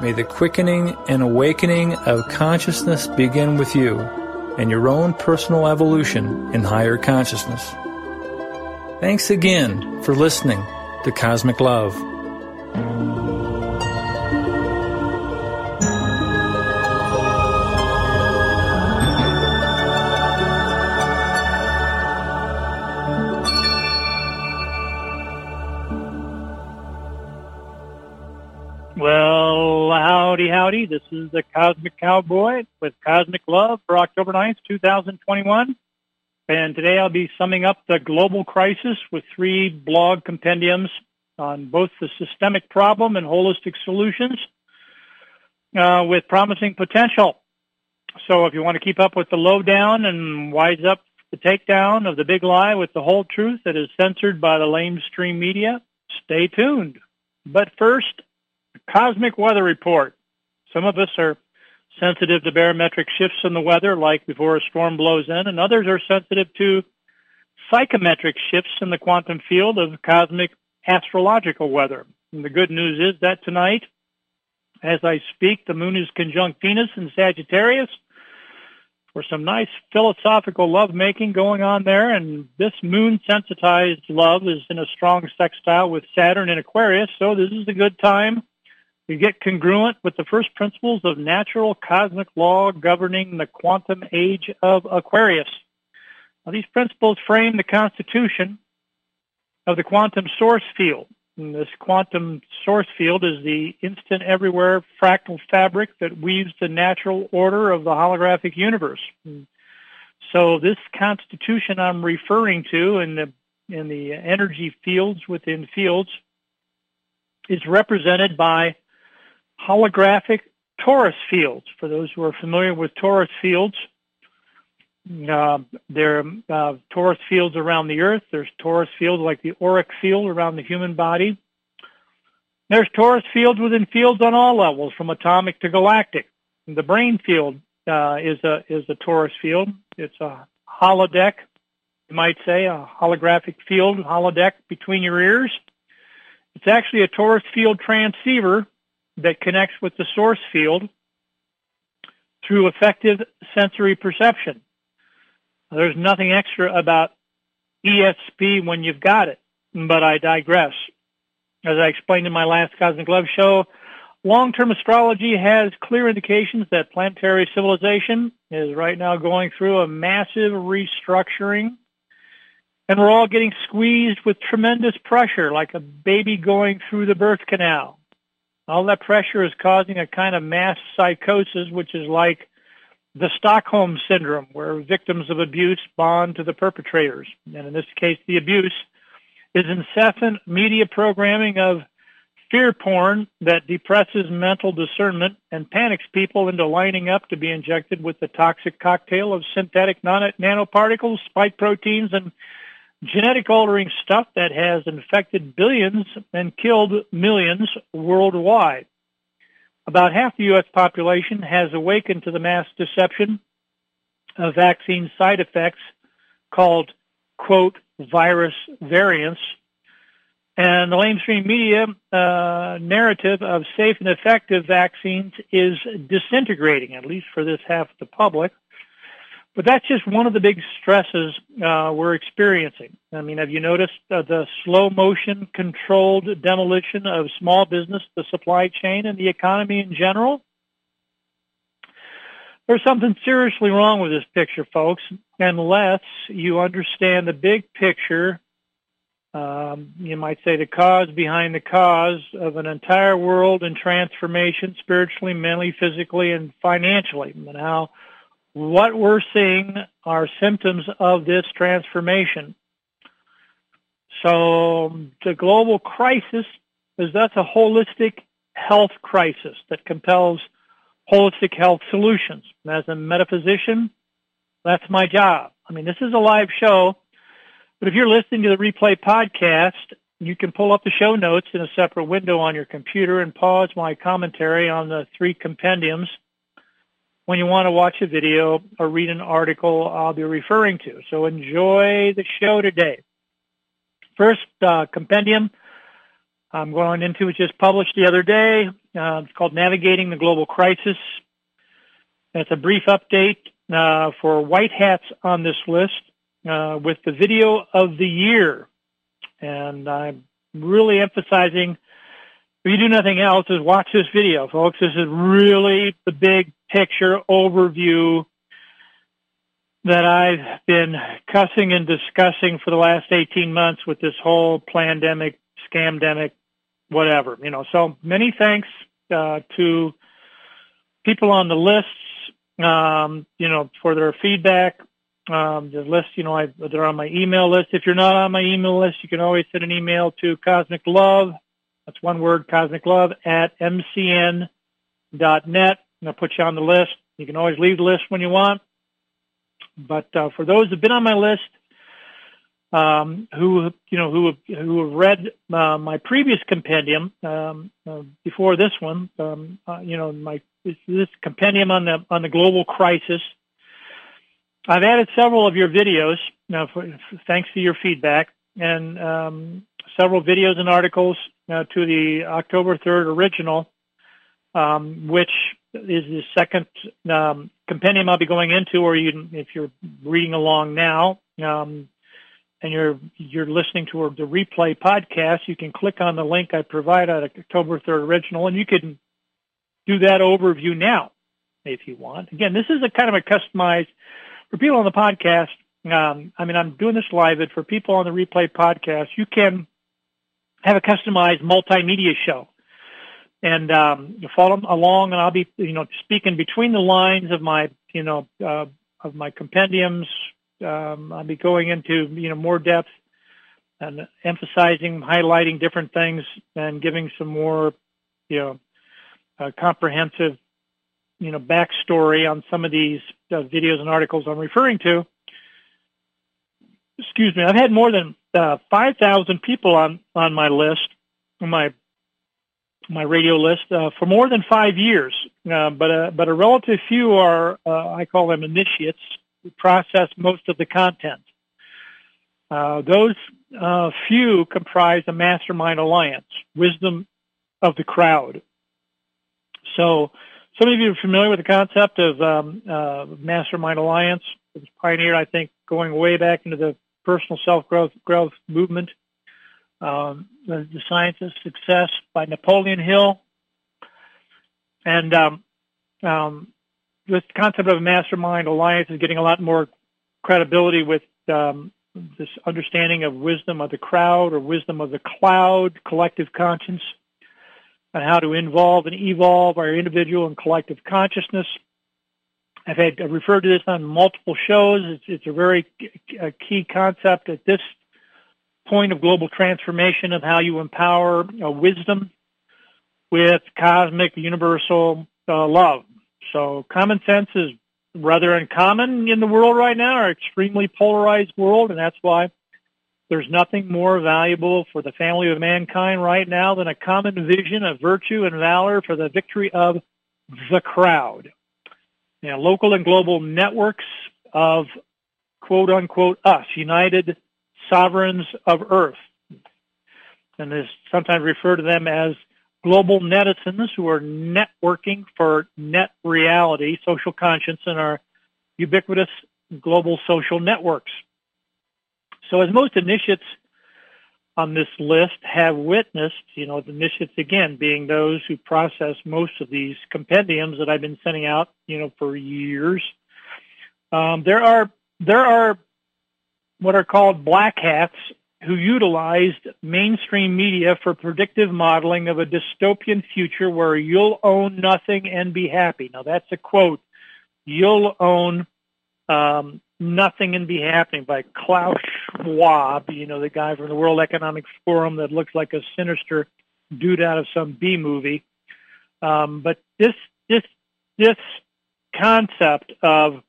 May the quickening and awakening of consciousness begin with you and your own personal evolution in higher consciousness. Thanks again for listening to Cosmic Love. Howdy. This is the Cosmic Cowboy with Cosmic Love for October 9th, 2021. And today I'll be summing up the global crisis with three blog compendiums on both the systemic problem and holistic solutions uh, with promising potential. So if you want to keep up with the lowdown and wise up the takedown of the big lie with the whole truth that is censored by the lamestream media, stay tuned. But first, cosmic weather report. Some of us are sensitive to barometric shifts in the weather, like before a storm blows in, and others are sensitive to psychometric shifts in the quantum field of cosmic astrological weather. And the good news is that tonight, as I speak, the moon is conjunct Venus in Sagittarius for some nice philosophical lovemaking going on there. And this moon sensitized love is in a strong sextile with Saturn in Aquarius. So this is a good time you get congruent with the first principles of natural cosmic law governing the quantum age of Aquarius. Now, these principles frame the constitution of the quantum source field. And this quantum source field is the instant everywhere fractal fabric that weaves the natural order of the holographic universe. So this constitution I'm referring to in the in the energy fields within fields is represented by holographic torus fields. For those who are familiar with torus fields, uh, there are uh, torus fields around the Earth. There's torus fields like the auric field around the human body. There's torus fields within fields on all levels, from atomic to galactic. The brain field uh, is a is a torus field. It's a holodeck, you might say, a holographic field holodeck between your ears. It's actually a torus field transceiver that connects with the source field through effective sensory perception. There's nothing extra about ESP when you've got it, but I digress. As I explained in my last Cosmic Love show, long-term astrology has clear indications that planetary civilization is right now going through a massive restructuring and we're all getting squeezed with tremendous pressure like a baby going through the birth canal. All that pressure is causing a kind of mass psychosis, which is like the Stockholm syndrome, where victims of abuse bond to the perpetrators. And in this case, the abuse is incessant media programming of fear porn that depresses mental discernment and panics people into lining up to be injected with the toxic cocktail of synthetic nanoparticles, spike proteins, and genetic altering stuff that has infected billions and killed millions worldwide. About half the U.S. population has awakened to the mass deception of vaccine side effects called, quote, virus variants. And the lamestream media uh, narrative of safe and effective vaccines is disintegrating, at least for this half of the public. But that's just one of the big stresses uh, we're experiencing. I mean, have you noticed uh, the slow motion controlled demolition of small business, the supply chain, and the economy in general? There's something seriously wrong with this picture, folks, unless you understand the big picture. Um, you might say the cause behind the cause of an entire world in transformation, spiritually, mentally, physically, and financially, and how what we're seeing are symptoms of this transformation. So the global crisis is that's a holistic health crisis that compels holistic health solutions. As a metaphysician, that's my job. I mean, this is a live show, but if you're listening to the replay podcast, you can pull up the show notes in a separate window on your computer and pause my commentary on the three compendiums when you want to watch a video or read an article I'll be referring to. So enjoy the show today. First uh, compendium I'm going into was just published the other day. Uh, it's called Navigating the Global Crisis. That's a brief update uh, for white hats on this list uh, with the video of the year. And I'm really emphasizing if you do nothing else is watch this video, folks. This is really the big picture overview that I've been cussing and discussing for the last 18 months with this whole pandemic, scamdemic, whatever, you know. So many thanks uh, to people on the lists, um, you know, for their feedback. Um, the list, you know, I, they're on my email list. If you're not on my email list, you can always send an email to Cosmic Love. That's one word, Cosmic Love at mcn.net. I'll put you on the list. You can always leave the list when you want. But uh, for those who've been on my list, um, who you know who have, who have read uh, my previous compendium um, uh, before this one, um, uh, you know my this, compendium on the on the global crisis. I've added several of your videos now, for, thanks to your feedback, and um, several videos and articles to the October 3rd original, um, which is the second um, compendium I'll be going into, or you, if you're reading along now, um, and you're you're listening to the replay podcast, you can click on the link I provide at October 3rd original, and you can do that overview now if you want. Again, this is a kind of a customized for people on the podcast. Um, I mean, I'm doing this live, but for people on the replay podcast, you can have a customized multimedia show and um, you follow along, and I'll be, you know, speaking between the lines of my, you know, uh, of my compendiums. Um, I'll be going into, you know, more depth and emphasizing, highlighting different things, and giving some more, you know, uh, comprehensive, you know, backstory on some of these uh, videos and articles I'm referring to. Excuse me. I've had more than uh, 5,000 people on on my list, my my radio list uh, for more than five years, uh, but uh, but a relative few are uh, I call them initiates who process most of the content. Uh, those uh, few comprise the Mastermind Alliance, wisdom of the crowd. So some of you are familiar with the concept of um, Mastermind Alliance. It was pioneered, I think, going way back into the personal self-growth growth movement um, the, the Science of Success by Napoleon Hill. And um, um, this concept of a mastermind alliance is getting a lot more credibility with um, this understanding of wisdom of the crowd or wisdom of the cloud, collective conscience, and how to involve and evolve our individual and collective consciousness. I've had I've referred to this on multiple shows. It's, it's a very a key concept at this point of global transformation of how you empower wisdom with cosmic universal uh, love. So common sense is rather uncommon in the world right now, our extremely polarized world, and that's why there's nothing more valuable for the family of mankind right now than a common vision of virtue and valor for the victory of the crowd. Now, local and global networks of quote unquote us, united sovereigns of Earth, and is sometimes referred to them as global netizens who are networking for net reality, social conscience, and our ubiquitous global social networks. So as most initiates on this list have witnessed, you know, the initiates again being those who process most of these compendiums that I've been sending out, you know, for years. Um, there are there are what are called black hats who utilized mainstream media for predictive modeling of a dystopian future where you'll own nothing and be happy. Now that's a quote. You'll own um, nothing and be happy by Klaus Schwab, you know, the guy from the World Economic Forum that looks like a sinister dude out of some B movie. Um, but this, this, this concept of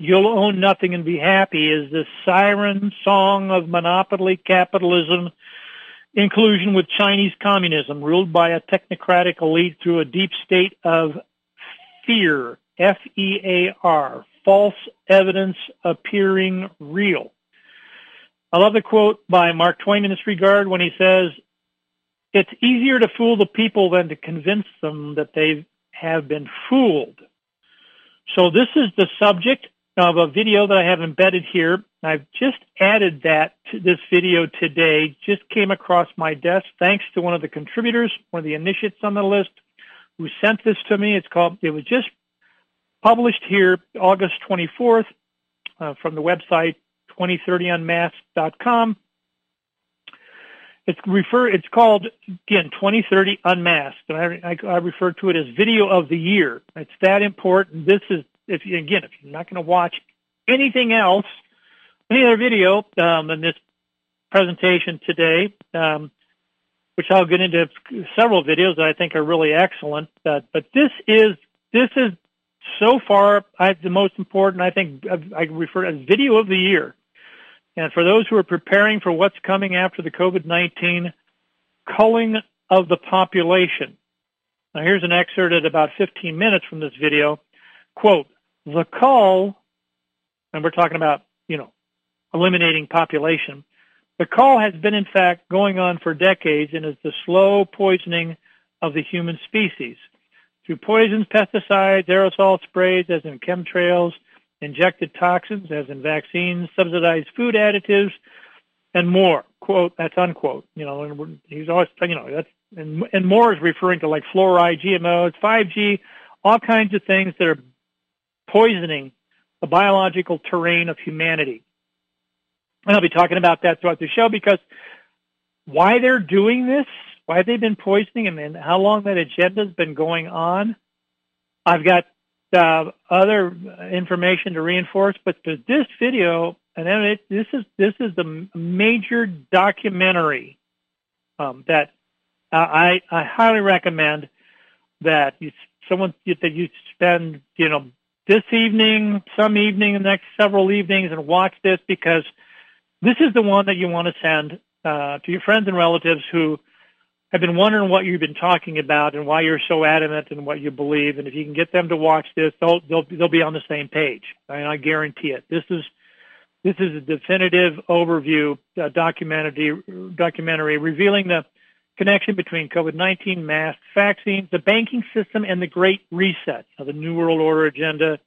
You'll own nothing and be happy is the siren song of monopoly capitalism inclusion with Chinese communism ruled by a technocratic elite through a deep state of fear, F-E-A-R, false evidence appearing real. I love the quote by Mark Twain in this regard when he says, it's easier to fool the people than to convince them that they have been fooled. So this is the subject of a video that I have embedded here. I've just added that to this video today. Just came across my desk thanks to one of the contributors, one of the initiates on the list, who sent this to me. It's called. It was just published here August 24th uh, from the website 2030unmasked.com. It's refer. It's called again 2030 Unmasked, and I, I, I refer to it as video of the year. It's that important. This is if you, again if you're not going to watch anything else, any other video um, in this presentation today, um, which I'll get into several videos that I think are really excellent. But this is this is so far I, the most important. I think I refer to as video of the year. And for those who are preparing for what's coming after the COVID-19 culling of the population. Now here's an excerpt at about 15 minutes from this video. Quote, the cull, and we're talking about, you know, eliminating population. The cull has been in fact going on for decades and is the slow poisoning of the human species through poisons, pesticides, aerosol sprays, as in chemtrails, injected toxins, as in vaccines, subsidized food additives, and more. Quote, that's unquote. You know, and he's always, you know, that's, and, and more is referring to like fluoride, GMOs, 5G, all kinds of things that are poisoning the biological terrain of humanity. And I'll be talking about that throughout the show because why they're doing this, why they've been poisoning, them, and how long that agenda has been going on. I've got uh, other information to reinforce, but this video, and then it, this is this is the major documentary um, that I, I highly recommend that you, someone that you spend you know this evening, some evening, the next several evenings, and watch this because this is the one that you want to send uh, to your friends and relatives who have been wondering what you've been talking about and why you're so adamant and what you believe. And if you can get them to watch this, they'll they'll they'll be on the same page. I, mean, I guarantee it. This is this is a definitive overview uh, documentary documentary revealing the connection between COVID-19, masks, vaccines, the banking system, and the Great Reset, of the New World Order Agenda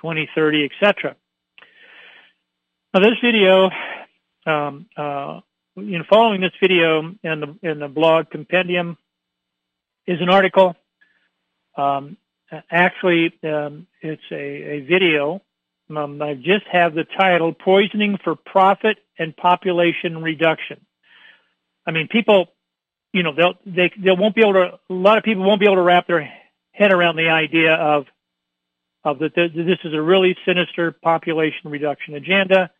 2030, etc. Now, this video um, uh, know, following this video in the in the blog compendium is an article. Um, actually, um, it's a, a video. Um, I just have the title "Poisoning for Profit and Population Reduction." I mean, people, you know, they'll they they won't be able to. A lot of people won't be able to wrap their head around the idea of of that this is a really sinister population reduction agenda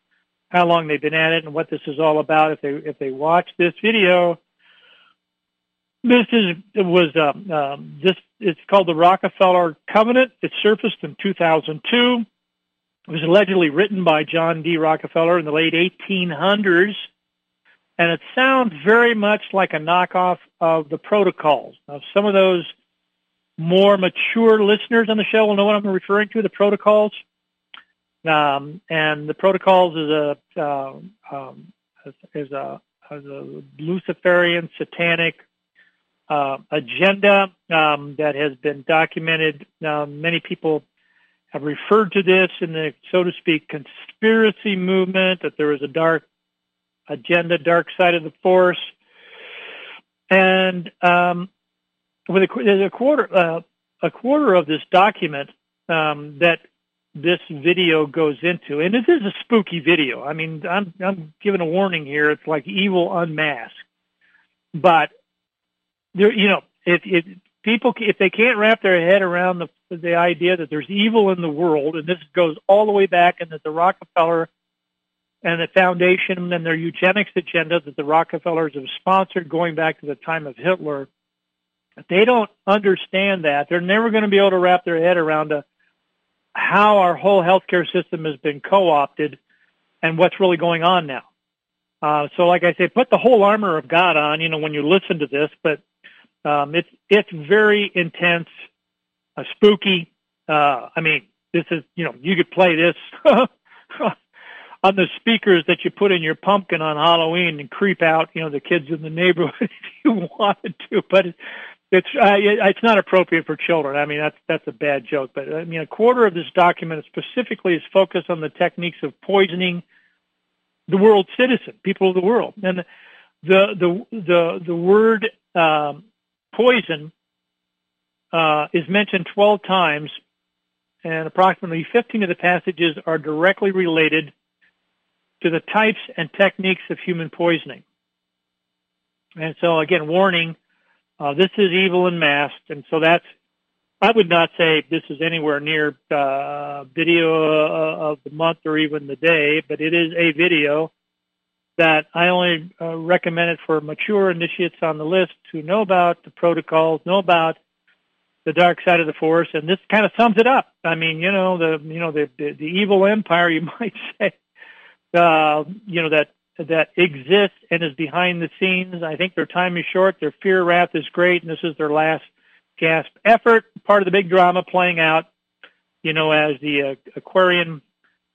how long they've been at it and what this is all about. If they if they watch this video, this is it was um, um, this it's called the Rockefeller Covenant. It surfaced in 2002. It was allegedly written by John D. Rockefeller in the late 1800s, and it sounds very much like a knockoff of the Protocols. Now, some of those more mature listeners on the show will know what I'm referring to. The Protocols. Um, and the protocols is a uh, um, is a, is a Luciferian satanic uh, agenda um, that has been documented. Uh, many people have referred to this in the, so to speak, conspiracy movement that there is a dark agenda, dark side of the force, and um, with a, a quarter uh, a quarter of this document um, that this video goes into. And it is a spooky video. I mean, I'm, I'm giving a warning here. It's like evil unmasked. But there, you know, if, if people, if they can't wrap their head around the, the idea that there's evil in the world, and this goes all the way back and that the Rockefeller and the foundation and their eugenics agenda that the Rockefellers have sponsored going back to the time of Hitler, they don't understand that. They're never going to be able to wrap their head around a, how our whole healthcare system has been co-opted and what's really going on now. Uh, so, like I say, put the whole armor of God on. You know, when you listen to this, but um, it's it's very intense, uh, spooky. Uh, I mean, this is you know you could play this on the speakers that you put in your pumpkin on Halloween and creep out, you know, the kids in the neighborhood if you wanted to. But it, it's uh, it's not appropriate for children. I mean, that's that's a bad joke. But I mean, a quarter of this document specifically is focused on the techniques of poisoning the world citizen, people of the world, and the the the the word um, poison uh, is mentioned 12 times, and approximately 15 of the passages are directly related to the types and techniques of human poisoning. And so, again, warning: uh, this is evil and masked, and so that's. I would not say this is anywhere near uh, video uh, of the month or even the day, but it is a video that I only uh, recommend it for mature initiates on the list who know about the protocols, know about the dark side of the force, and this kind of sums it up. I mean, you know, the you know the the, the evil empire, you might say, uh, you know that that exists and is behind the scenes. I think their time is short. Their fear wrath is great, and this is their last gasp effort. Part of the big drama playing out, you know, as the uh, Aquarian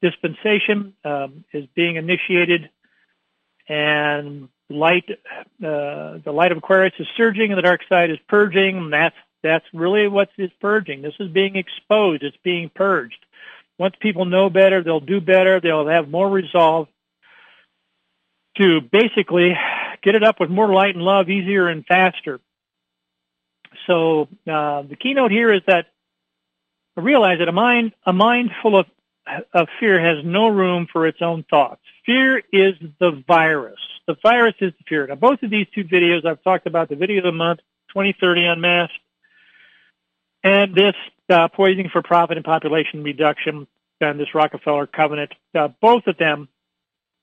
dispensation um, is being initiated and light, uh, the light of Aquarius is surging and the dark side is purging. That's, that's really what is purging. This is being exposed. It's being purged. Once people know better, they'll do better. They'll have more resolve to basically get it up with more light and love, easier and faster. So uh, the keynote here is that I realize that a mind, a mind full of, of fear has no room for its own thoughts. Fear is the virus. The virus is the fear. Now, both of these two videos, I've talked about the video of the month, 2030 Unmasked, and this uh, poisoning for profit and population reduction, and this Rockefeller covenant. Uh, both of them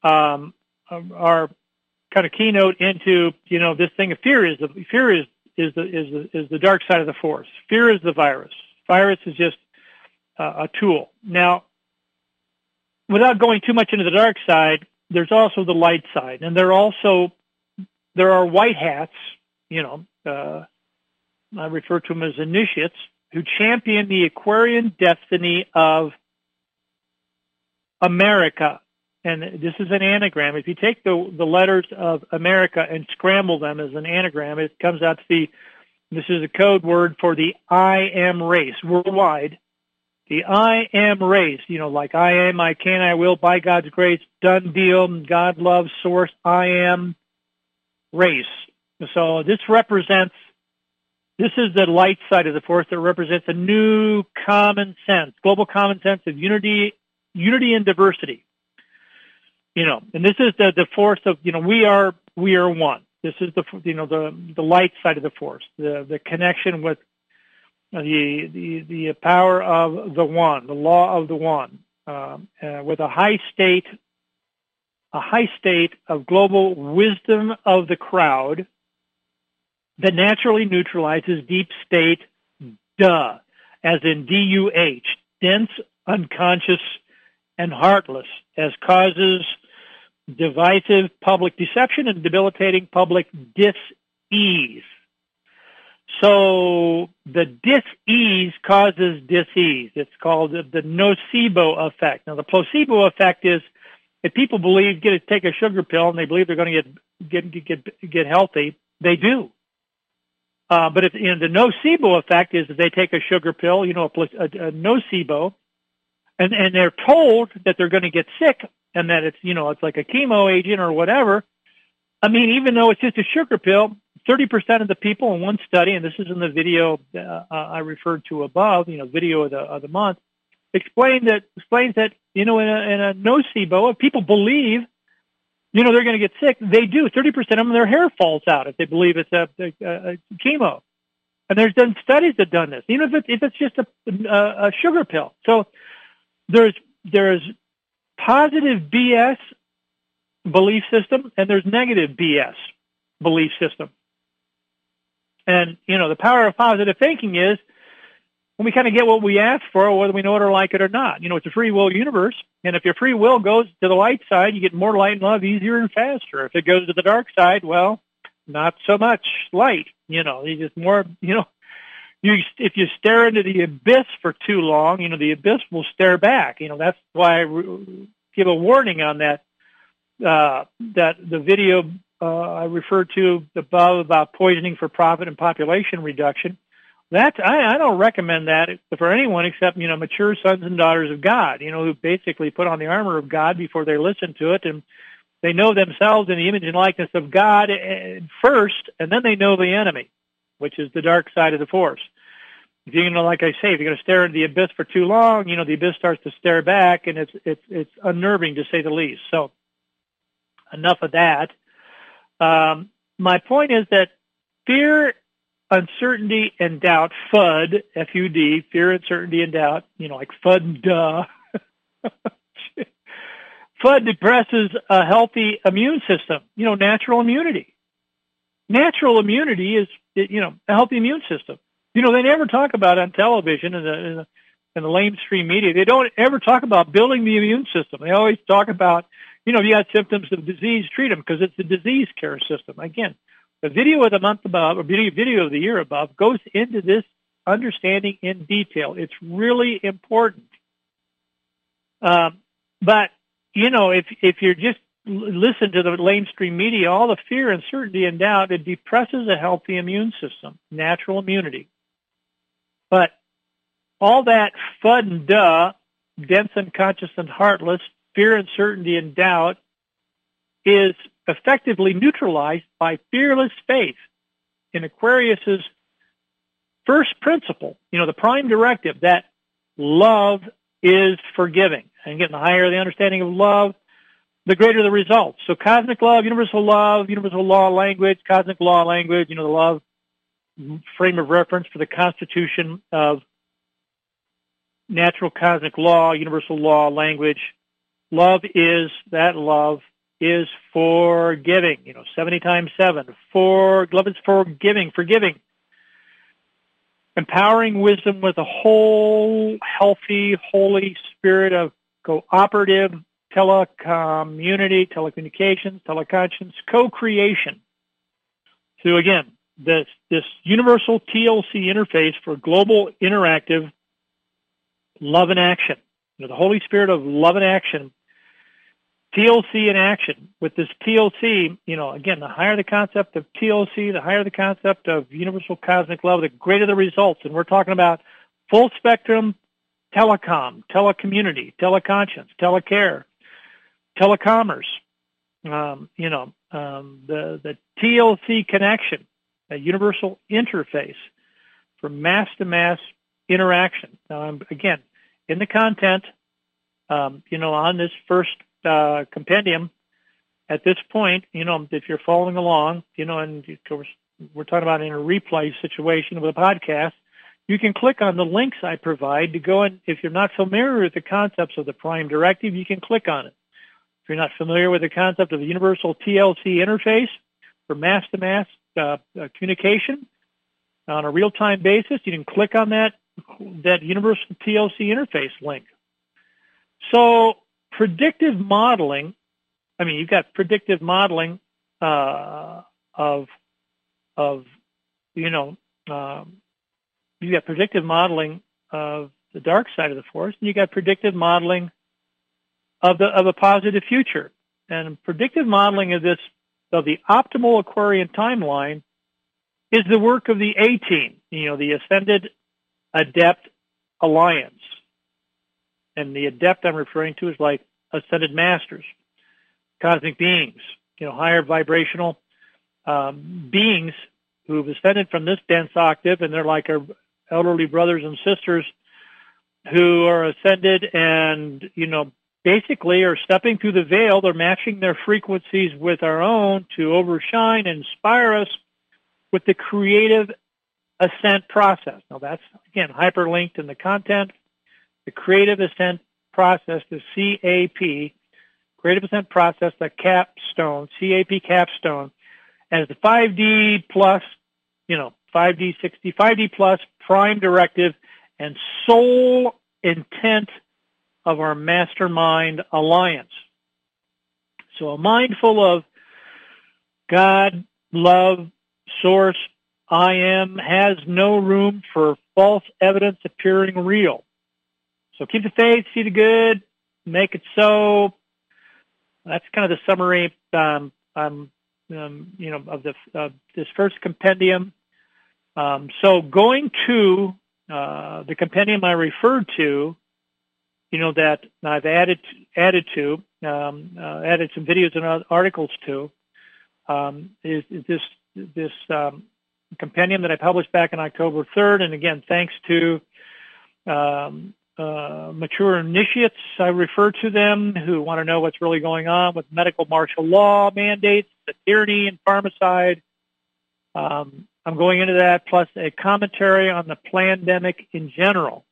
um, are kind of keynote into you know this thing of fear is the fear is is the is the is the dark side of the force. Fear is the virus. Virus is just uh, a tool. Now, without going too much into the dark side, there's also the light side, and there are also there are white hats. You know, uh, I refer to them as initiates who champion the Aquarian destiny of America. And this is an anagram. If you take the the letters of America and scramble them as an anagram, it comes out to be this is a code word for the I am race worldwide the I am race, you know, like I am, I can, I will, by God's grace, done deal, God loves, source, I am race. So this represents, this is the light side of the force that represents a new common sense, global common sense of unity, unity and diversity. You know, and this is the, the force of, you know, we are, we are one. This is the, you know, the, the light side of the force, the, the connection with the, the, the power of the one, the law of the one, uh, uh, with a high state, a high state of global wisdom of the crowd that naturally neutralizes deep state duh, as in D-U-H, dense, unconscious, and heartless, as causes divisive public deception and debilitating public dis-ease. So the dis-ease causes dis-ease. It's called the nocebo effect. Now the placebo effect is if people believe get take a sugar pill and they believe they're going to get get get get healthy, they do. Uh, but if you know, the nocebo effect is if they take a sugar pill, you know, a, a, a nocebo, and and they're told that they're going to get sick and that it's you know it's like a chemo agent or whatever. I mean, even though it's just a sugar pill, 30% of the people in one study, and this is in the video uh, I referred to above, you know, video of the, of the month, explained that, explains that, you know, in a, in a nocebo, people believe, you know, they're going to get sick, they do. 30% of them, their hair falls out if they believe it's a, a, a chemo. And there's done studies that done this, even if, it, if it's just a, a, a sugar pill. So there's, there's positive BS belief system and there's negative BS belief system. And, you know, the power of positive thinking is when we kind of get what we ask for, whether we know it or like it or not. You know, it's a free will universe. And if your free will goes to the light side, you get more light and love easier and faster. If it goes to the dark side, well, not so much light. You know, you just more, you know, you if you stare into the abyss for too long, you know, the abyss will stare back. You know, that's why I give a warning on that uh, that the video uh, I referred to above about poisoning for profit and population reduction. That I, I don't recommend that for anyone except you know mature sons and daughters of God. You know who basically put on the armor of God before they listen to it, and they know themselves in the image and likeness of God eh, first, and then they know the enemy, which is the dark side of the force. If you're gonna, like I say, if you're gonna stare into the abyss for too long, you know the abyss starts to stare back, and it's it's it's unnerving to say the least. So, enough of that. Um, my point is that fear uncertainty and doubt, FUD, F-U-D, fear, uncertainty, and doubt, you know, like FUD, duh. FUD depresses a healthy immune system, you know, natural immunity. Natural immunity is, you know, a healthy immune system. You know, they never talk about on television and the, in the, in the lamestream media, they don't ever talk about building the immune system. They always talk about, you know, if you got symptoms of disease, treat them because it's a disease care system. Again, the video of the month above, or video of the year above, goes into this understanding in detail. It's really important. Um, but you know, if if you're just listen to the lamestream media, all the fear, uncertainty, and doubt, it depresses a healthy immune system, natural immunity. But all that FUD and duh, dense, unconscious, and heartless, fear, uncertainty, and doubt is effectively neutralized by fearless faith in Aquarius's first principle, you know, the prime directive that love is forgiving. And again, the higher the understanding of love, the greater the results. So cosmic love, universal love, universal law language, cosmic law language, you know, the love frame of reference for the constitution of natural cosmic law, universal law language. Love is that love is forgiving. You know, 70 times 7. For, love is forgiving, forgiving. Empowering wisdom with a whole, healthy, holy spirit of cooperative telecommunity, telecommunications, teleconscience, co-creation. So again, this, this universal TLC interface for global interactive love and action. You know, the Holy Spirit of love and action TLC in action. With this TLC, you know, again, the higher the concept of TLC, the higher the concept of universal cosmic love, the greater the results. And we're talking about full spectrum telecom, telecommunity, teleconscience, telecare, telecommerce, um, you know, um, the, the TLC connection, a universal interface for mass to mass interaction. Now, I'm, again, in the content, um, you know, on this first uh, compendium at this point, you know, if you're following along, you know, and we're talking about in a replay situation with a podcast, you can click on the links I provide to go and if you're not familiar with the concepts of the prime directive, you can click on it. If you're not familiar with the concept of the universal TLC interface for mass-to-mass uh, uh, communication on a real-time basis, you can click on that that universal TLC interface link. So predictive modeling, I mean, you've got predictive modeling uh, of, of, you know, um, you've got predictive modeling of the dark side of the force, and you got predictive modeling of the of a positive future. And predictive modeling of this of the optimal Aquarian timeline is the work of the A team, you know, the Ascended Adept Alliance. And the adept I'm referring to is like ascended masters, cosmic beings, you know, higher vibrational um, beings who've ascended from this dense octave, and they're like our elderly brothers and sisters who are ascended and, you know, basically are stepping through the veil. They're matching their frequencies with our own to overshine and inspire us with the creative ascent process. Now that's, again, hyperlinked in the content the creative ascent process, the CAP, creative ascent process, the capstone, CAP capstone, as the 5D plus, you know, 5D 60, 5D plus prime directive and sole intent of our mastermind alliance. So a mind full of God, love, source, I am has no room for false evidence appearing real. So keep the faith, see the good, make it so, that's kind of the summary. Um, um, um, you know, of the this first compendium. Um, so going to uh, the compendium I referred to, you know, that I've added added to, um, uh, added some videos and articles to, um, is, is, this this um, compendium that I published back on October 3rd. And again, thanks to um, uh, mature initiates, I refer to them, who want to know what's really going on with medical martial law mandates, the tyranny and pharmacide. Um, I'm going into that, plus a commentary on the pandemic in general.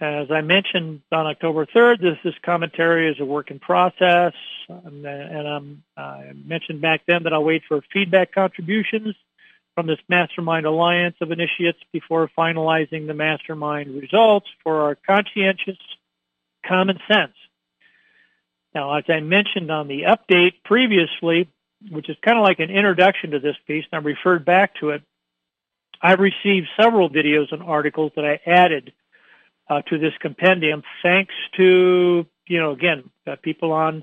As I mentioned on October 3rd, this, this commentary is a work in process, and, and I mentioned back then that I'll wait for feedback contributions from this mastermind alliance of initiates before finalizing the mastermind results for our conscientious common sense. Now, as I mentioned on the update previously, which is kind of like an introduction to this piece, and I referred back to it, I've received several videos and articles that I added uh, to this compendium thanks to, you know, again, uh, people on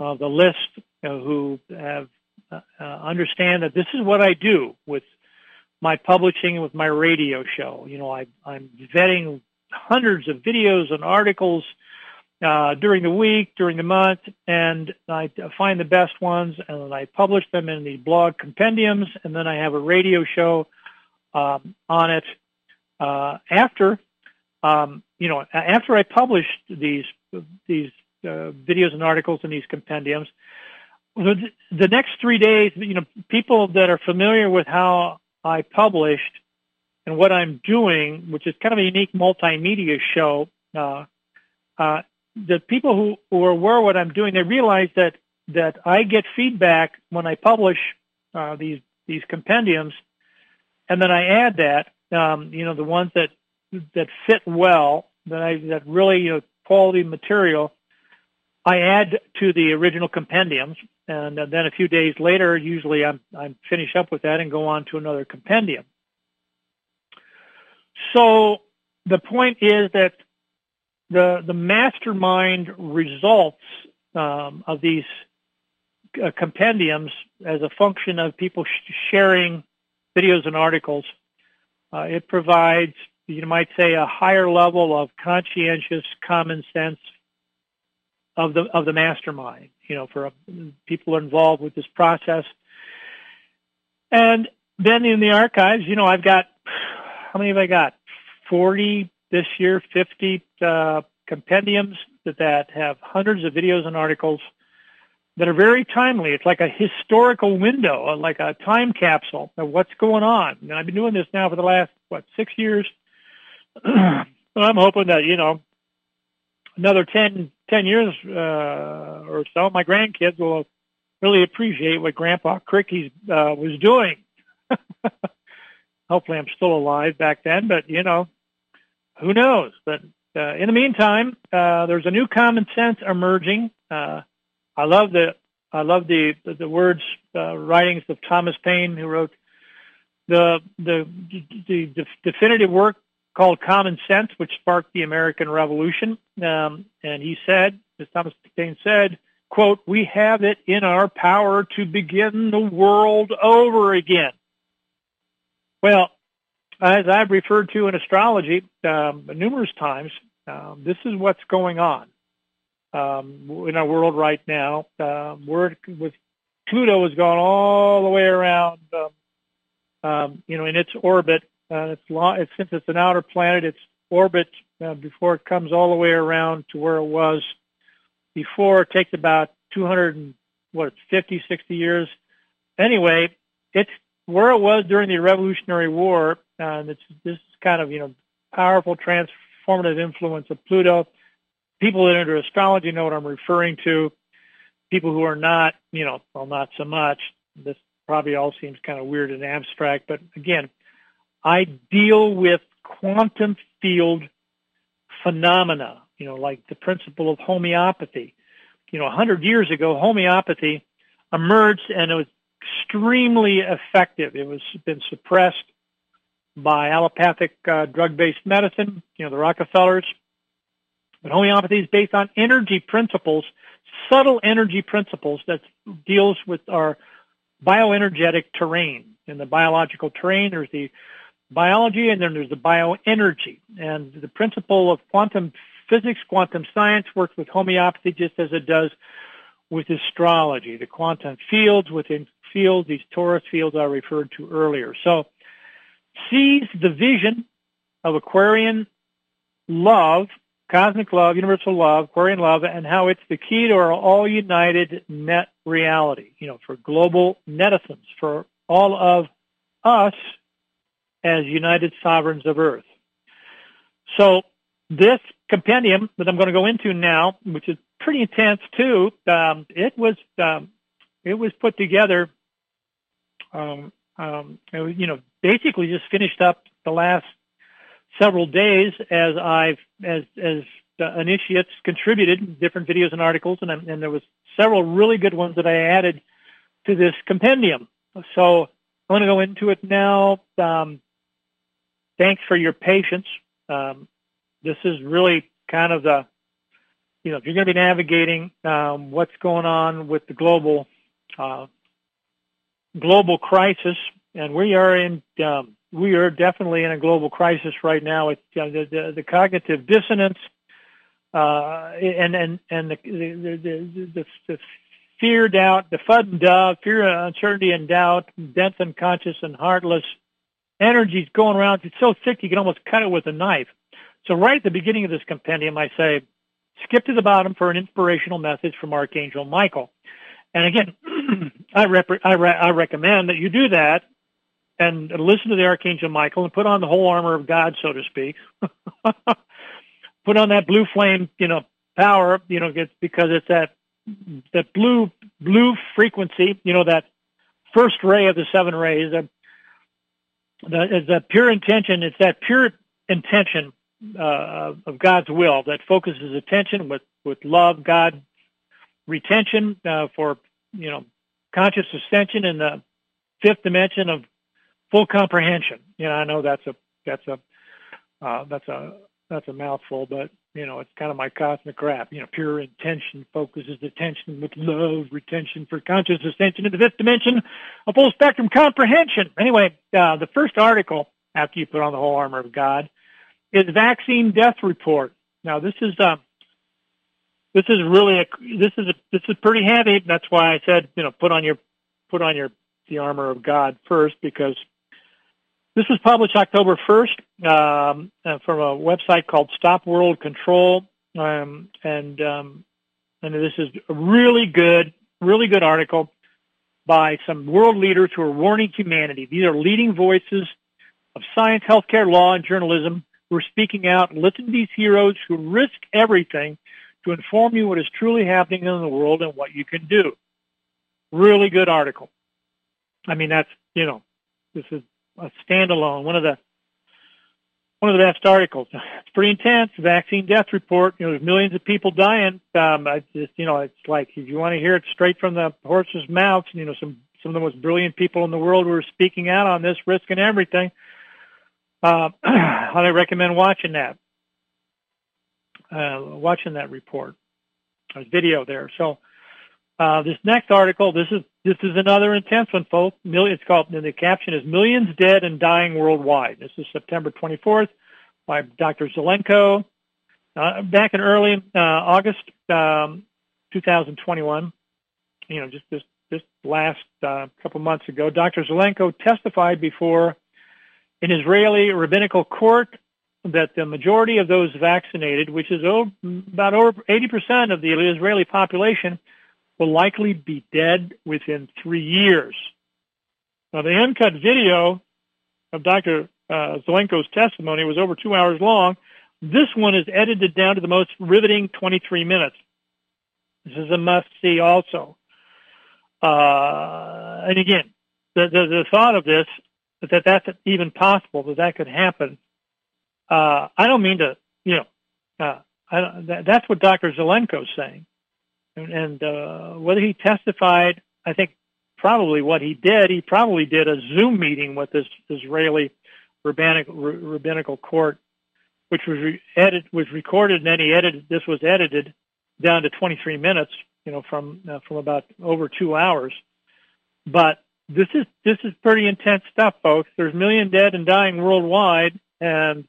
uh, the list who have uh, understand that this is what I do with my publishing with my radio show. You know, I, I'm vetting hundreds of videos and articles uh, during the week, during the month, and I find the best ones and then I publish them in the blog compendiums, and then I have a radio show um, on it uh, after. Um, you know, after I publish these these uh, videos and articles in these compendiums, the, the next three days, you know, people that are familiar with how I published and what I'm doing, which is kind of a unique multimedia show, uh, uh, the people who, who are aware of what I'm doing, they realize that that I get feedback when I publish uh, these these compendiums, and then I add that, um, you know, the ones that that fit well, that I that really you know, quality material, I add to the original compendiums, and then a few days later, usually I'm, I'm finish up with that and go on to another compendium. So the point is that the, the mastermind results um, of these uh, compendiums as a function of people sh- sharing videos and articles, uh, it provides, you might say, a higher level of conscientious common sense of the of the mastermind. You know, for people involved with this process. And then in the archives, you know, I've got how many have I got? Forty this year, fifty uh, compendiums that that have hundreds of videos and articles that are very timely. It's like a historical window, like a time capsule of what's going on. And I've been doing this now for the last what six years. I'm hoping that you know another 10, 10 years uh, or so, my grandkids will really appreciate what Grandpa Cricky uh, was doing. Hopefully, I'm still alive back then, but you know, who knows? But uh, in the meantime, uh, there's a new common sense emerging. Uh, I love the I love the the, the words uh, writings of Thomas Paine, who wrote the the the, the definitive work called Common Sense, which sparked the American Revolution. Um, and he said, as Thomas Paine said, quote, we have it in our power to begin the world over again. Well, as I've referred to in astrology um, numerous times, um, this is what's going on um, in our world right now. Um, we're with Pluto has gone all the way around, um, um, you know, in its orbit uh, it's, long, it's since it's an outer planet, its orbit uh, before it comes all the way around to where it was before it takes about 200 and what 50, 60 years. Anyway, it's where it was during the Revolutionary War. Uh, it's this kind of you know powerful transformative influence of Pluto. People that are into astrology know what I'm referring to. People who are not, you know, well, not so much. This probably all seems kind of weird and abstract, but again, I deal with quantum field phenomena, you know, like the principle of homeopathy. You know, 100 years ago, homeopathy emerged and it was extremely effective. It was been suppressed by allopathic uh, drug-based medicine, you know, the Rockefellers. But homeopathy is based on energy principles, subtle energy principles that deals with our bioenergetic terrain. In the biological terrain, there's the biology and then there's the bioenergy. And the principle of quantum physics, quantum science works with homeopathy just as it does with astrology. The quantum fields within fields, these torus fields I referred to earlier. So seize the vision of Aquarian love, cosmic love, universal love, Aquarian love, and how it's the key to our all united net reality, you know, for global netizens, for all of us as united sovereigns of Earth. So this compendium that I'm going to go into now, which is pretty intense too, um, it was um, it was put together. Um, um, was, you know, basically just finished up the last several days as I've as as initiates contributed different videos and articles, and, and there was several really good ones that I added to this compendium. So I'm going to go into it now. Um, thanks for your patience. Um, this is really kind of the, you know, if you're going to be navigating um, what's going on with the global uh, global crisis, and we are in, um, we are definitely in a global crisis right now. It's uh, the, the, the cognitive dissonance uh, and and and the the, the, the, fear, doubt, the FUD and dove, fear, uncertainty, and doubt, dense, unconscious, and heartless energies going around. It's so thick you can almost cut it with a knife. So right at the beginning of this compendium, I say, skip to the bottom for an inspirational message from Archangel Michael. And again, I, rep- I, re- I recommend that you do that and listen to the Archangel Michael and put on the whole armor of God, so to speak. put on that blue flame, you know, power, you know, because it's that that blue blue frequency, you know, that first ray of the seven rays. That, is that pure intention. It's that pure intention uh, of God's will that focuses attention with with love, God, retention uh, for you know conscious ascension in the fifth dimension of full comprehension. You know, I know that's a that's a uh, that's a that's a mouthful, but you know, it's kind of my cosmic rap. You know, pure intention focuses attention with love, retention for conscious ascension in the fifth dimension, a full spectrum comprehension. Anyway, uh, the first article after you put on the whole armor of God is vaccine death report. Now, this is uh, this is really a this is a, this is pretty heavy. That's why I said you know put on your put on your the armor of God first because this was published October 1st um, uh, from a website called Stop World Control, um, and um, and this is a really good, really good article by some world leaders who are warning humanity. These are leading voices of science, healthcare, law, and journalism who are speaking out. Listen to these heroes who risk everything to inform you what is truly happening in the world and what you can do. Really good article. I mean, that's you know, this is a standalone, one of the one of the best articles. It's pretty intense. Vaccine death report. You know, there's millions of people dying. Um, I just, you know, it's like if you want to hear it straight from the horse's mouth, you know, some some of the most brilliant people in the world were speaking out on this, risking everything. Uh, I recommend watching that, uh, watching that report, There's video there. So uh, this next article, this is this is another intense one, folks. It's called, and the caption is "Millions Dead and Dying Worldwide." This is September 24th by Dr. Zelenko. Uh, back in early uh, August um, 2021, you know, just this this last uh, couple months ago, Dr. Zelenko testified before an Israeli rabbinical court that the majority of those vaccinated, which is over, about over 80% of the Israeli population, will likely be dead within three years. Now, the uncut video of Dr. Uh, Zelenko's testimony was over two hours long. This one is edited down to the most riveting 23 minutes. This is a must-see also. Uh, and again, the, the, the, thought of this, that that's even possible, that that could happen, uh, I don't mean to, you know, uh, that, that's what Dr. Zelenko's saying and, and uh, whether he testified, I think probably what he did, he probably did a Zoom meeting with this Israeli rabbinic, rabbinical court, which was re- edit was recorded and then he edited. This was edited down to 23 minutes, you know, from uh, from about over two hours. But this is this is pretty intense stuff, folks. There's a million dead and dying worldwide, and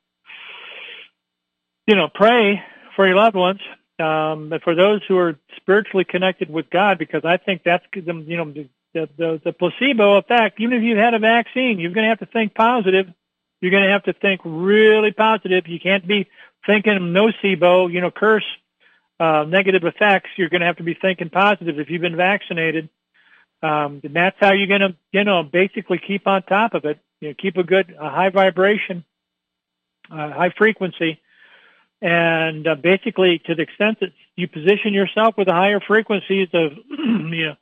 you know, pray for your loved ones. Um, but for those who are spiritually connected with God, because I think that's you know the the, the placebo effect. Even if you've had a vaccine, you're going to have to think positive. You're going to have to think really positive. You can't be thinking nocebo, you know, curse uh, negative effects. You're going to have to be thinking positive if you've been vaccinated. Um, and that's how you're going to, you know, basically keep on top of it. You know, keep a good, a high vibration, uh, high frequency, and uh, basically to the extent that you position yourself with the higher frequencies of, you know,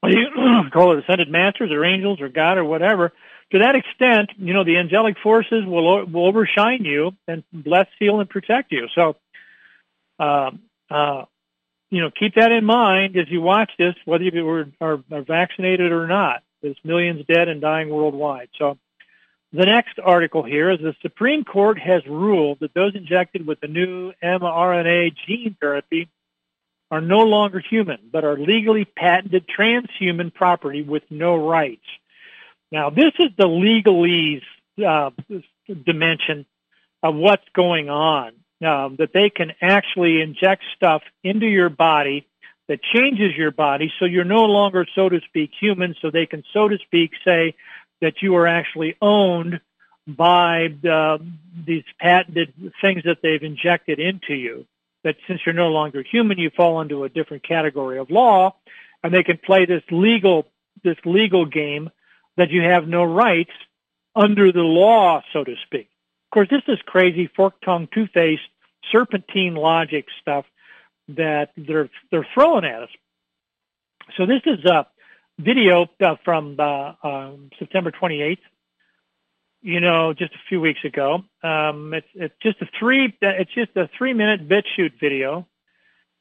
what do you call it, ascended masters or angels or God or whatever. To that extent, you know, the angelic forces will will overshine you and bless, seal, and protect you. So, um, uh, you know, keep that in mind as you watch this, whether you were, are, are vaccinated or not. There's millions dead and dying worldwide. So the next article here is the Supreme Court has ruled that those injected with the new mRNA gene therapy are no longer human, but are legally patented transhuman property with no rights. Now, this is the legalese uh, dimension of what's going on um, that they can actually inject stuff into your body that changes your body so you're no longer, so to speak, human, so they can, so to speak, say that you are actually owned by uh, these patented things that they've injected into you. That since you're no longer human, you fall into a different category of law, and they can play this legal this legal game that you have no rights under the law, so to speak. Of course, this is crazy, fork-tongued, two-faced serpentine logic stuff that they're they're throwing at us. So this is a video uh, from uh, um, September 28th. You know, just a few weeks ago. Um, it's it's just a three it's just a three minute BitChute video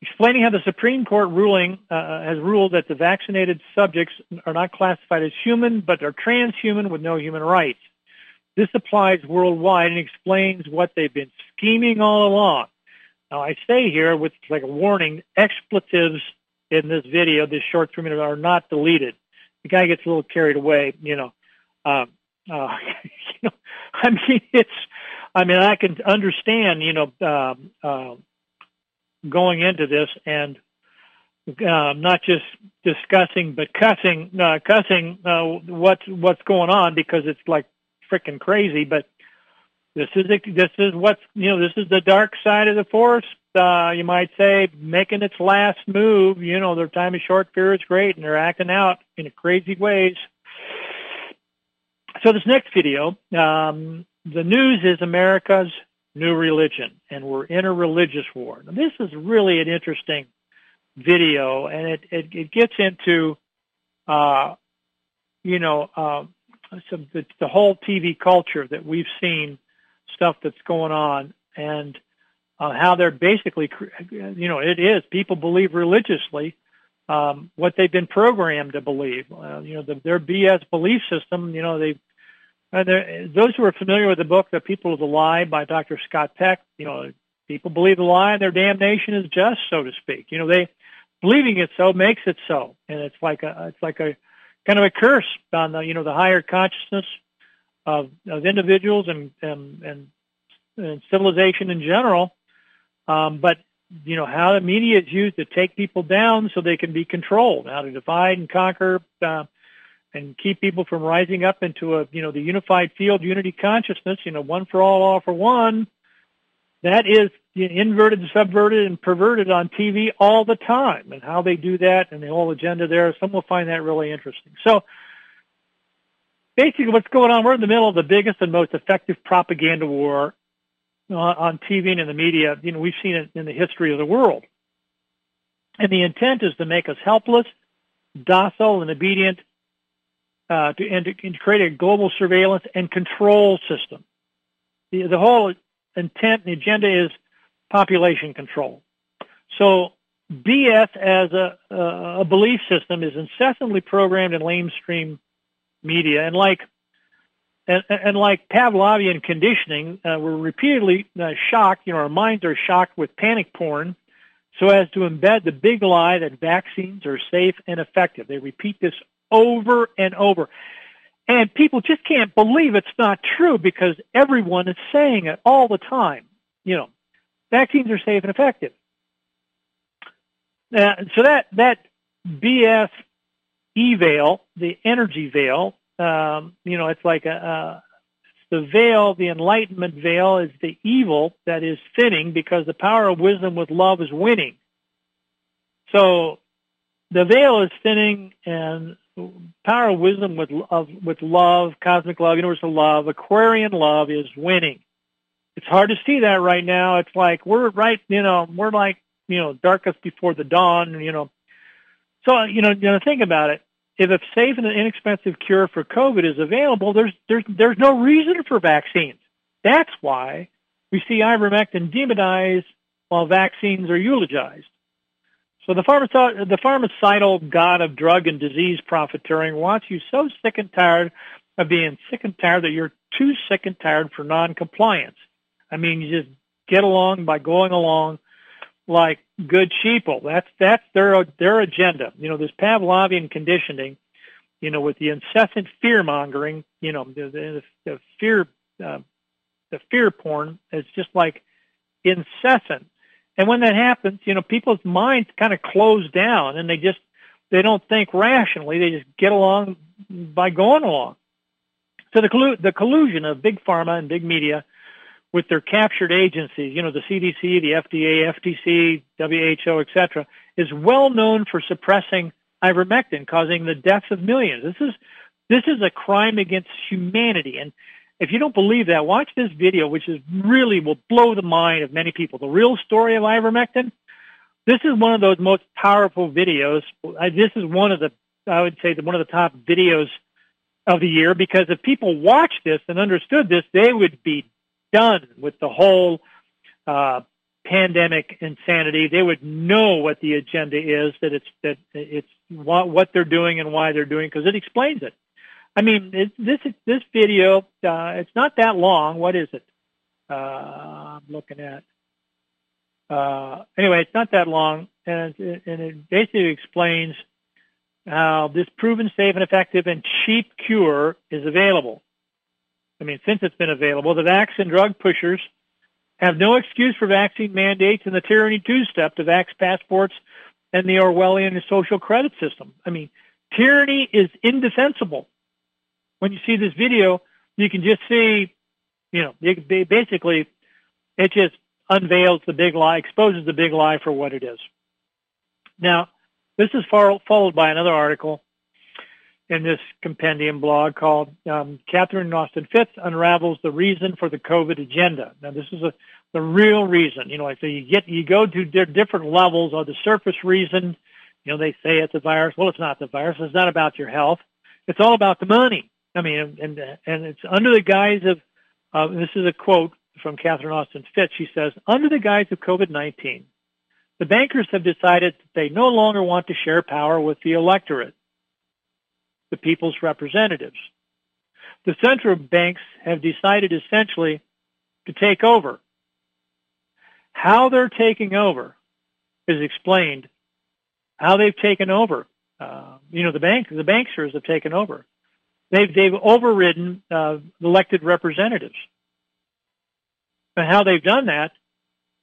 explaining how the Supreme Court ruling uh, has ruled that the vaccinated subjects are not classified as human but are transhuman with no human rights. This applies worldwide and explains what they've been scheming all along. Now, I say here with like a warning, expletives in this video, this short three minutes, are not deleted. The guy gets a little carried away, you know. Um, uh, you know, I mean, it's, I mean, I can understand, you know, um, uh, going into this and uh, not just discussing, but cussing, uh, cussing uh, what's what's going on because it's like freaking crazy, but this is this is what's you know this is the dark side of the force. Uh, you might say making its last move. You know their time is short, fear is great, and they're acting out in crazy ways. So this next video, um, the news is America's new religion, and we're in a religious war. Now, this is really an interesting video, and it it, it gets into, uh, you know, uh, some the, the whole TV culture that we've seen, stuff that's going on, and uh, how they're basically, you know, it is people believe religiously um, what they've been programmed to believe. Uh, you know, the, their BS belief system. You know, they. Uh, those who are familiar with the book, The People of the Lie by Dr. Scott Peck, you know, people believe the lie and their damnation is just, so to speak. You know, they believing it so makes it so, and it's like a, it's like a, kind of a curse on the you know the higher consciousness of, of individuals and, and and, and civilization in general. Um, but you know how the media is used to take people down so they can be controlled, how to divide and conquer, uh, and keep people from rising up into a you know the unified field, unity consciousness. You know, one for all, all for one. That is inverted, subverted, and perverted on TV all the time, and how they do that and the whole agenda there. Some will find that really interesting. So, basically, what's going on? We're in the middle of the biggest and most effective propaganda war on TV and in the media. You know, we've seen it in the history of the world, and the intent is to make us helpless, docile, and obedient, uh, to, and to, and create a global surveillance and control system. The, the whole intent and agenda is population control. So BS as a, a belief system is incessantly programmed in lamestream media. And like and, and like Pavlovian conditioning, uh, we're repeatedly uh, shocked. You know, our minds are shocked with panic porn, so as to embed the big lie that vaccines are safe and effective. They repeat this over and over, and people just can't believe it's not true because everyone is saying it all the time. You know, vaccines are safe and effective. Uh, so that that BS E veil, the energy veil, um, you know, it's like a, a the veil, the enlightenment veil, is the evil that is thinning because the power of wisdom with love is winning. So the veil is thinning, and power of wisdom with of, with love, cosmic love, universal love, Aquarian love is winning. It's hard to see that right now. It's like we're right, you know, we're like you know darkest before the dawn, you know. So you know, you know, think about it if a safe and inexpensive cure for COVID is available, there's there's there's no reason for vaccines. That's why we see ivermectin demonized while vaccines are eulogized. So the, pharmac- the pharmaceutical god of drug and disease profiteering wants you so sick and tired of being sick and tired that you're too sick and tired for non-compliance. I mean, you just get along by going along like good sheeple. That's that's their their agenda. You know, this Pavlovian conditioning. You know, with the incessant fear mongering. You know, the, the, the fear uh, the fear porn is just like incessant. And when that happens, you know, people's minds kind of close down and they just they don't think rationally. They just get along by going along. So the collu- the collusion of big pharma and big media with their captured agencies, you know, the CDC, the FDA, FTC, WHO, etc., is well known for suppressing ivermectin, causing the deaths of millions. This is this is a crime against humanity. And if you don't believe that, watch this video, which is really will blow the mind of many people. The real story of ivermectin. This is one of those most powerful videos. This is one of the, I would say, one of the top videos of the year because if people watched this and understood this, they would be done with the whole uh, pandemic insanity. They would know what the agenda is, that it's that it's what, they're doing and why they're doing, because it explains it. I mean, it, this this video, uh, it's not that long. What is it? Uh, I'm looking at. Uh, anyway, it's not that long, and and it basically explains how this proven safe and effective and cheap cure is available. I mean, since it's been available, the vax and drug pushers have no excuse for vaccine mandates and the tyranny two-step to vax passports and the Orwellian social credit system. I mean, tyranny is indefensible. When you see this video, you can just see, you know, basically it just unveils the big lie, exposes the big lie for what it is. Now, this is followed by another article in this compendium blog called um, Catherine Austin Fitts Unravels the Reason for the COVID Agenda. Now, this is a, the real reason. You know, like so you get you go to different levels of the surface reason. You know, they say it's a virus. Well, it's not the virus. It's not about your health. It's all about the money. I mean, and and it's under the guise of uh, this is a quote from Catherine Austin Fitts. She says, under the guise of COVID-19, the bankers have decided that they no longer want to share power with the electorate the people's representatives. The central banks have decided essentially to take over. How they're taking over is explained. How they've taken over. Uh, you know, the bank, the banksters have taken over. They've they've overridden uh, elected representatives. And how they've done that,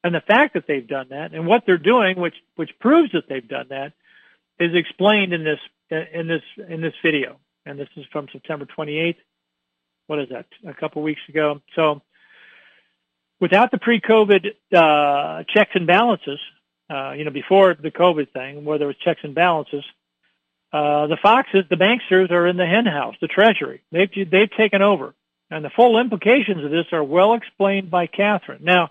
and the fact that they've done that, and what they're doing, which which proves that they've done that, is explained in this in this in this video, and this is from September 28th. What is that? A couple weeks ago. So, without the pre-COVID uh, checks and balances, uh, you know, before the COVID thing, where there was checks and balances, uh, the foxes, the banksters, are in the henhouse, the Treasury. They've they've taken over, and the full implications of this are well explained by Catherine. Now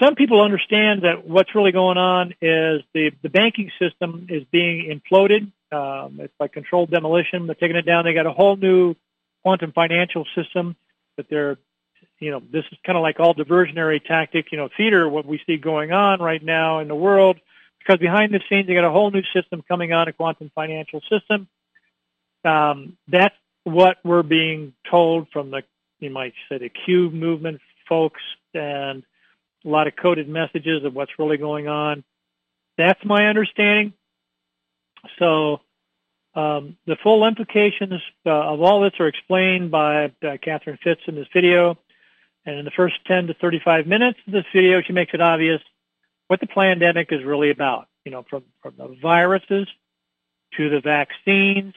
some people understand that what's really going on is the, the banking system is being imploded. Um, it's like controlled demolition. They're taking it down. They got a whole new quantum financial system that they're, you know, this is kind of like all diversionary tactic, you know, theater, what we see going on right now in the world. Because behind the scenes, they got a whole new system coming on, a quantum financial system. Um, that's what we're being told from the, you might say, the Q movement folks and a lot of coded messages of what's really going on. That's my understanding. So um, the full implications uh, of all this are explained by uh, Catherine Fitts in this video. And in the first 10 to 35 minutes of this video, she makes it obvious what the pandemic is really about. You know, from, from the viruses to the vaccines,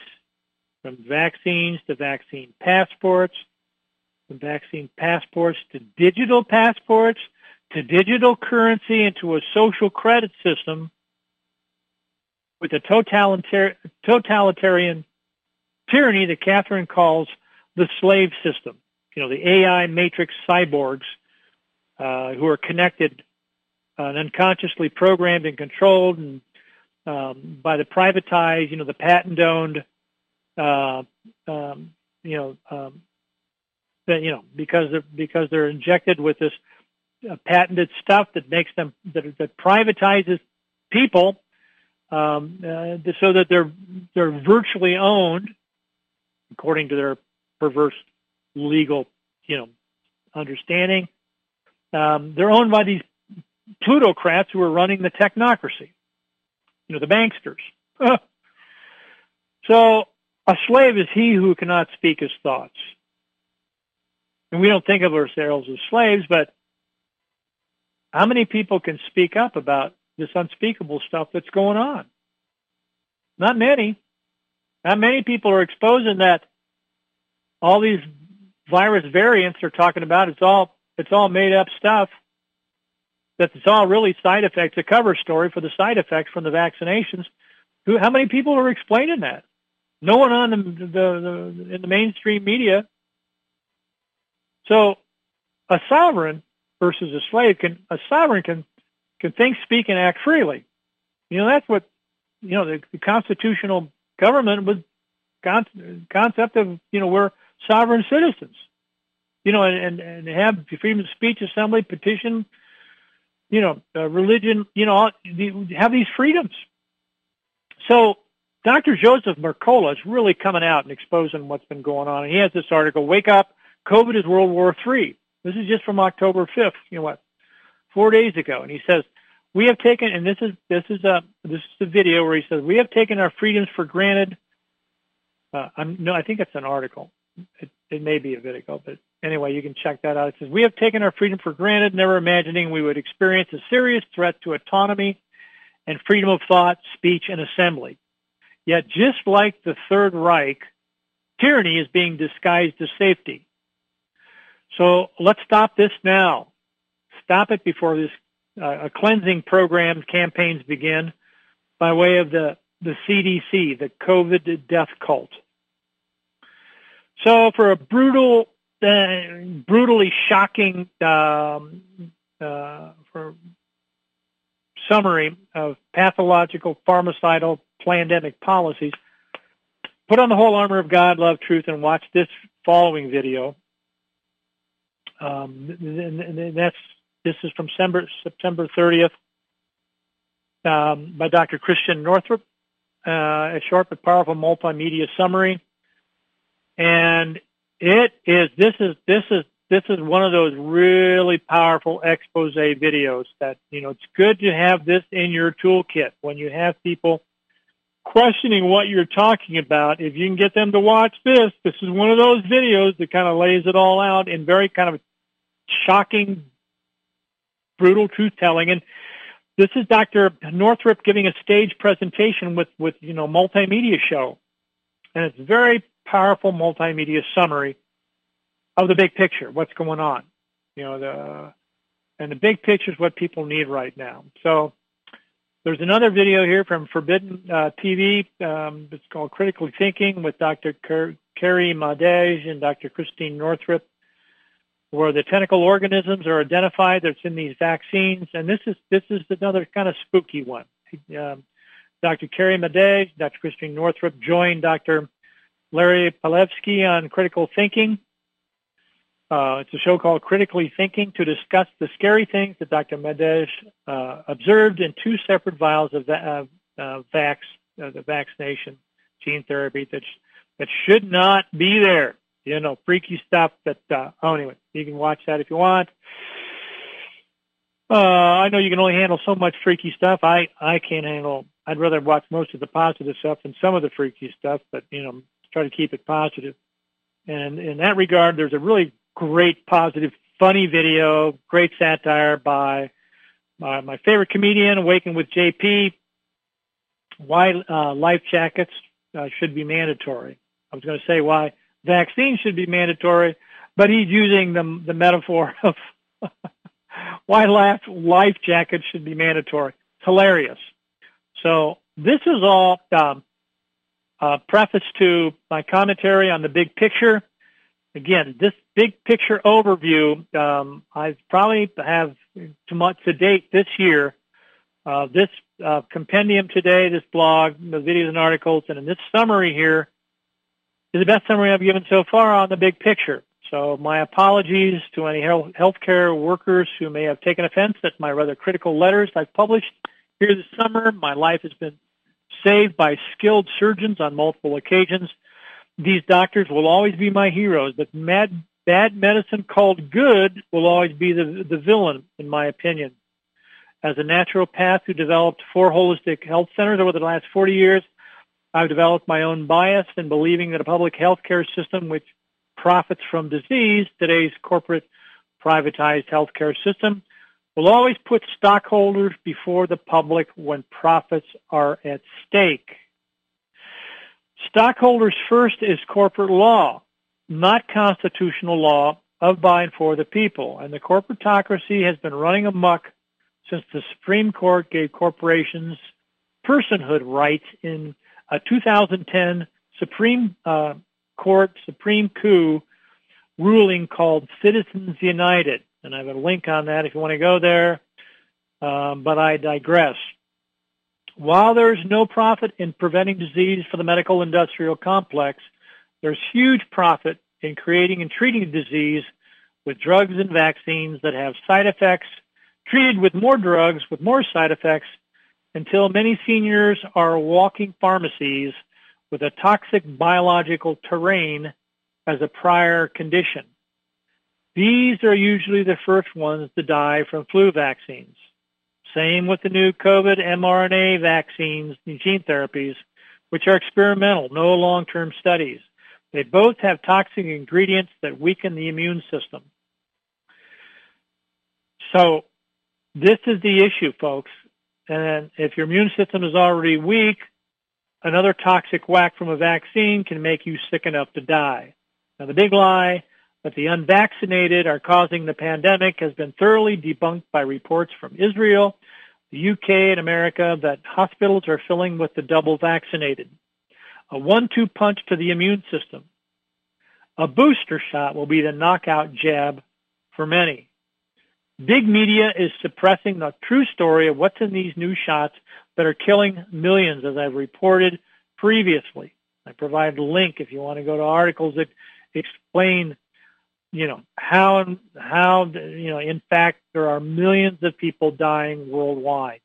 from vaccines to vaccine passports, from vaccine passports to digital passports, to digital currency, and to a social credit system with a totalitarian, totalitarian tyranny that Catherine calls the slave system. You know, the AI matrix cyborgs uh, who are connected uh, and unconsciously programmed and controlled and um, by the privatized, you know, the patent-owned, uh, um, you know, um, that, you know, because they're, because they're injected with this uh, patented stuff that makes them that, that privatizes people um, uh, so that they're they're virtually owned according to their perverse legal you know understanding. Um, they're owned by these plutocrats who are running the technocracy, you know, the banksters. so a slave is he who cannot speak his thoughts. And we don't think of ourselves as slaves, but how many people can speak up about this unspeakable stuff that's going on? Not many. Not many people are exposing that all these virus variants they're talking about, it's all it's all made up stuff. That it's all really side effects, a cover story for the side effects from the vaccinations. Who how many people are explaining that? No one on the, the, the in the mainstream media. So a sovereign versus a slave can a sovereign can can think, speak, and act freely. You know that's what you know the, the constitutional government was con- concept of you know we're sovereign citizens. You know, and and have freedom of speech, assembly, petition, you know, uh, religion. You know, have these freedoms. So Dr. Joseph Mercola is really coming out and exposing what's been going on. And he has this article, Wake Up, COVID is World War III. This is just from October 5th, you know what, four days ago. And he says, we have taken, and this is this is a this is a video where he says we have taken our freedoms for granted. Uh, I'm, no, I think it's an article. It, it may be a video, but anyway, you can check that out. It says we have taken our freedom for granted, never imagining we would experience a serious threat to autonomy and freedom of thought, speech, and assembly. Yet, just like the Third Reich, tyranny is being disguised as safety. So let's stop this now. Stop it before this uh, cleansing program campaigns begin by way of the, the CDC, the COVID death cult. So for a brutal, uh, brutally shocking um, uh, for summary of pathological, pharmacidal, pandemic policies, put on the whole armor of God, love, truth, and watch this following video. Um, and, and that's this is from September, September 30th um, by Dr. Christiane Northrup, uh, a short but powerful multimedia summary. And it is, this is, this is, this is one of those really powerful expose videos that, you know, it's good to have this in your toolkit when you have people questioning what you're talking about. If you can get them to watch this, this is one of those videos that kind of lays it all out in very kind of shocking, brutal truth telling. And this is Dr. Northrup giving a stage presentation with, with, you know, multimedia show. And it's very powerful multimedia summary of the big picture, what's going on. You know, the, and the big picture is what people need right now. So there's another video here from Forbidden uh, TV. Um, it's called Critically Thinking with Dr. Carrie Madej and Dr. Christine Northrup where the tentacle organisms are identified that's in these vaccines. And this is this is another kind of spooky one. Um, Dr. Carrie Madej, Dr. Christine Northrup joined Dr. Larry Palevsky on critical thinking. Uh, it's a show called Critically Thinking to discuss the scary things that Dr. Madej uh, observed in two separate vials of uh, uh, vax, uh, the vaccination gene therapy that's that should not be there. You know, freaky stuff that, uh, oh, anyway, you can watch that if you want. I know you can only handle so much freaky stuff. I, I can't handle, I'd rather watch most of the positive stuff than some of the freaky stuff, but, you know, try to keep it positive. And in that regard, there's a really great, positive, funny video, great satire by uh, my favorite comedian, Awaken with JP. Why uh, life jackets uh, should be mandatory. I was going to say why vaccines should be mandatory, but he's using the, the metaphor of why life, life jackets should be mandatory. It's hilarious. So this is all um, preface to my commentary on the big picture. Again, this big picture overview, um, I probably have to, much, to date this year, uh, this uh, compendium today, this blog, the videos and articles, and in this summary here is the best summary I've given so far on the big picture. So my apologies to any health healthcare workers who may have taken offense at my rather critical letters I've published here this summer. My life has been saved by skilled surgeons on multiple occasions. These doctors will always be my heroes, but mad, bad medicine called good will always be the, the villain, in my opinion. As a naturopath who developed four holistic health centers over the last 40 years, I've developed my own bias in believing that a public health care system which profits from disease, today's corporate privatized healthcare system, will always put stockholders before the public when profits are at stake. Stockholders first is corporate law, not constitutional law of by and for the people. And the corporatocracy has been running amok since the Supreme Court gave corporations personhood rights in a 2010 Supreme uh, Court Supreme Coup ruling called Citizens United and I have a link on that if you want to go there. Um, but I digress. While there's no profit in preventing disease for the medical industrial complex, there's huge profit in creating and treating disease with drugs and vaccines that have side effects, treated with more drugs with more side effects, until many seniors are walking pharmacies with a toxic biological terrain as a prior condition. These are usually the first ones to die from flu vaccines. Same with the new COVID mRNA vaccines and gene therapies, which are experimental, no long-term studies. They both have toxic ingredients that weaken the immune system. So this is the issue, folks. And if your immune system is already weak, another toxic whack from a vaccine can make you sick enough to die. Now the big lie that the unvaccinated are causing the pandemic has been thoroughly debunked by reports from Israel, the UK, and America that hospitals are filling with the double vaccinated. A one-two punch to the immune system. A booster shot will be the knockout jab for many. Big media is suppressing the true story of what's in these new shots that are killing millions, as I've reported previously. I provide a link if you want to go to articles that explain you know how how you know in fact there are millions of people dying worldwide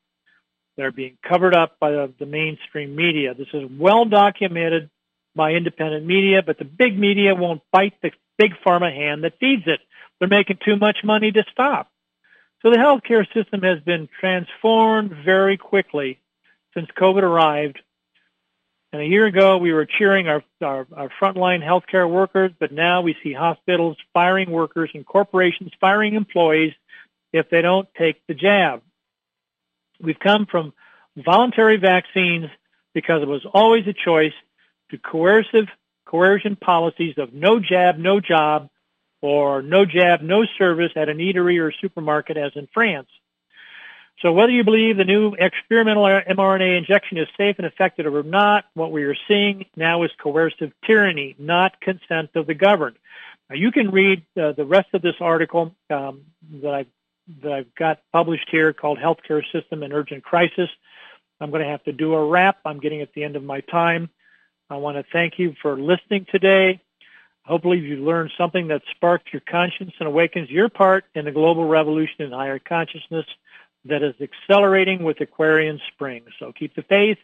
they're being covered up by the, the mainstream media. This is well documented by independent media but the big media won't bite the big pharma hand that feeds it. They're making too much money to stop. So the healthcare system has been transformed very quickly since covid arrived and a year ago, we were cheering our, our, our frontline healthcare workers, but now we see hospitals firing workers and corporations firing employees if they don't take the jab. We've come from voluntary vaccines because it was always a choice to coercive coercion policies of no jab, no job, or no jab, no service at an eatery or supermarket as in France. So whether you believe the new experimental mRNA injection is safe and effective or not, what we are seeing now is coercive tyranny, not consent of the governed. Now you can read uh, the rest of this article um, that I've that I've got published here called Healthcare System in Urgent Crisis. I'm going to have to do a wrap. I'm getting at the end of my time. I want to thank you for listening today. Hopefully you learned something that sparks your conscience and awakens your part in the global revolution in higher consciousness that is accelerating with Aquarian spring. So keep the faith,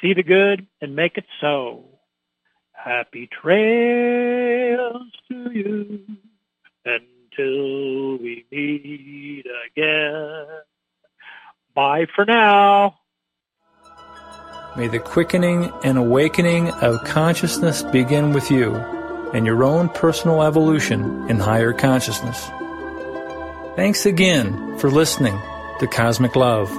see the good, and make it so. Happy trails to you until we meet again. Bye for now. May the quickening and awakening of consciousness begin with you and your own personal evolution in higher consciousness. Thanks again for listening to Cosmic Love.